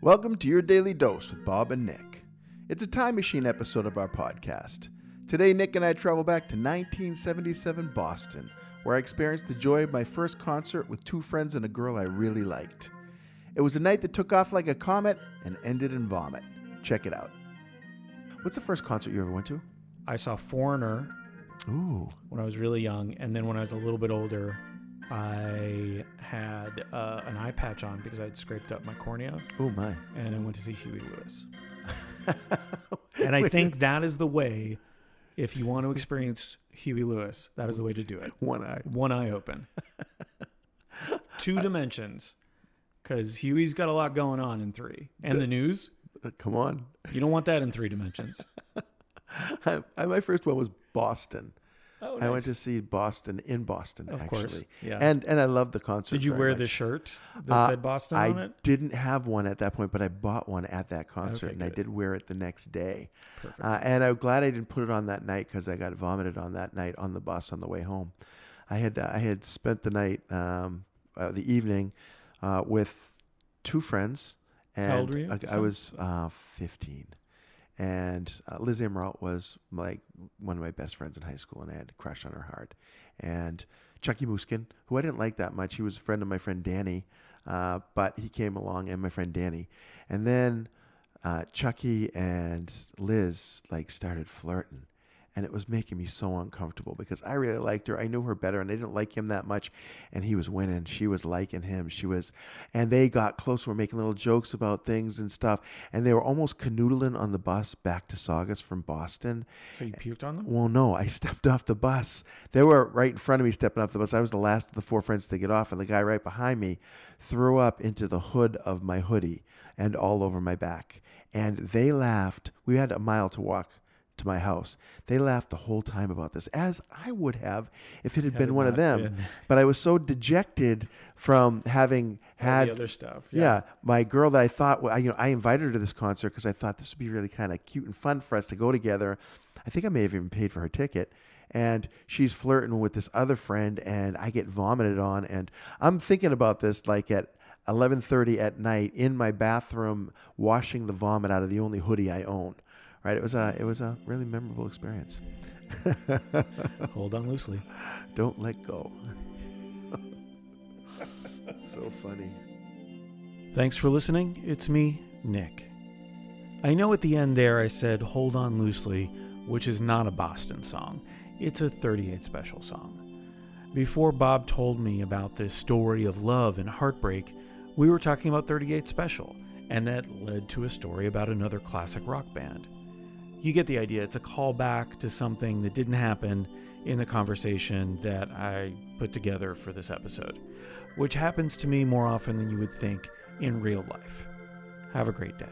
Welcome to your daily dose with Bob and Nick. It's a time machine episode of our podcast. Today, Nick and I travel back to 1977 Boston, where I experienced the joy of my first concert with two friends and a girl I really liked. It was a night that took off like a comet and ended in vomit. Check it out. What's the first concert you ever went to? I saw Foreigner Ooh. when I was really young, and then when I was a little bit older, I had uh, an eye patch on because I had scraped up my cornea, Oh my. and I went to see Huey Lewis. And I think that is the way, if you want to experience Huey Lewis, that is the way to do it. One eye. One eye open, two dimensions, because Huey's got a lot going on in three, and the news. Uh, Come on. You don't want that in three dimensions. I, I, my first one was Boston. Oh, I went to see Boston in Boston, Of actually. course, yeah. And and I loved the concert. Did you wear much. the shirt that Uh, said Boston I on it? didn't have one at that point, but I bought one at that concert, Okay, and I did wear it the next day. Perfect. Uh, and I'm glad I didn't put it on that night because I got vomited on that night on the bus on the way home. I had uh, I had spent the night, um, uh, the evening, uh, with two friends, and How old were you, I, I was uh, 15. And uh, Liz Emerald was like one of my best friends in high school, and I had a crush on her hard. And Chucky Muskin, who I didn't like that much, he was a friend of my friend Danny, uh, but he came along, and my friend Danny. And then uh, Chucky and Liz like started flirting, and it was making me so uncomfortable because I really liked her. I knew her better, and I didn't like him that much. And he was winning. She was liking him. She was, and they got close. Were making little jokes about things and stuff. And they were almost canoodling on the bus back to Saugus from Boston. So you puked on them? Well, no, I stepped off the bus. They were right in front of me stepping off the bus. I was the last of the four friends to get off, and the guy right behind me threw up into the hood of my hoodie and all over my back. And they laughed. We had a mile to walk to my house. They laughed the whole time about this, as I would have if it had Had been it one of them. been- But I was so dejected from having had the other stuff. yeah. my girl that I thought, well, I, you know, I invited her to this concert because I thought this would be really kind of cute and fun for us to go together. I think I may have even paid for her ticket. And she's flirting with this other friend, and I get vomited on. And I'm thinking about this like at 11:30 at night in my bathroom, washing the vomit out of the only hoodie I own. Right? It was a it was a really memorable experience. Hold on loosely. Don't let go. so funny. Thanks for listening. It's me, Nick. I know at the end there I said Hold On Loosely, which is not a Boston song. It's a 38 special song. Before Bob told me about this story of love and heartbreak, we were talking about 38 Special, and that led to a story about another classic rock band. You get the idea. It's a callback to something that didn't happen in the conversation that I put together for this episode, which happens to me more often than you would think in real life. Have a great day.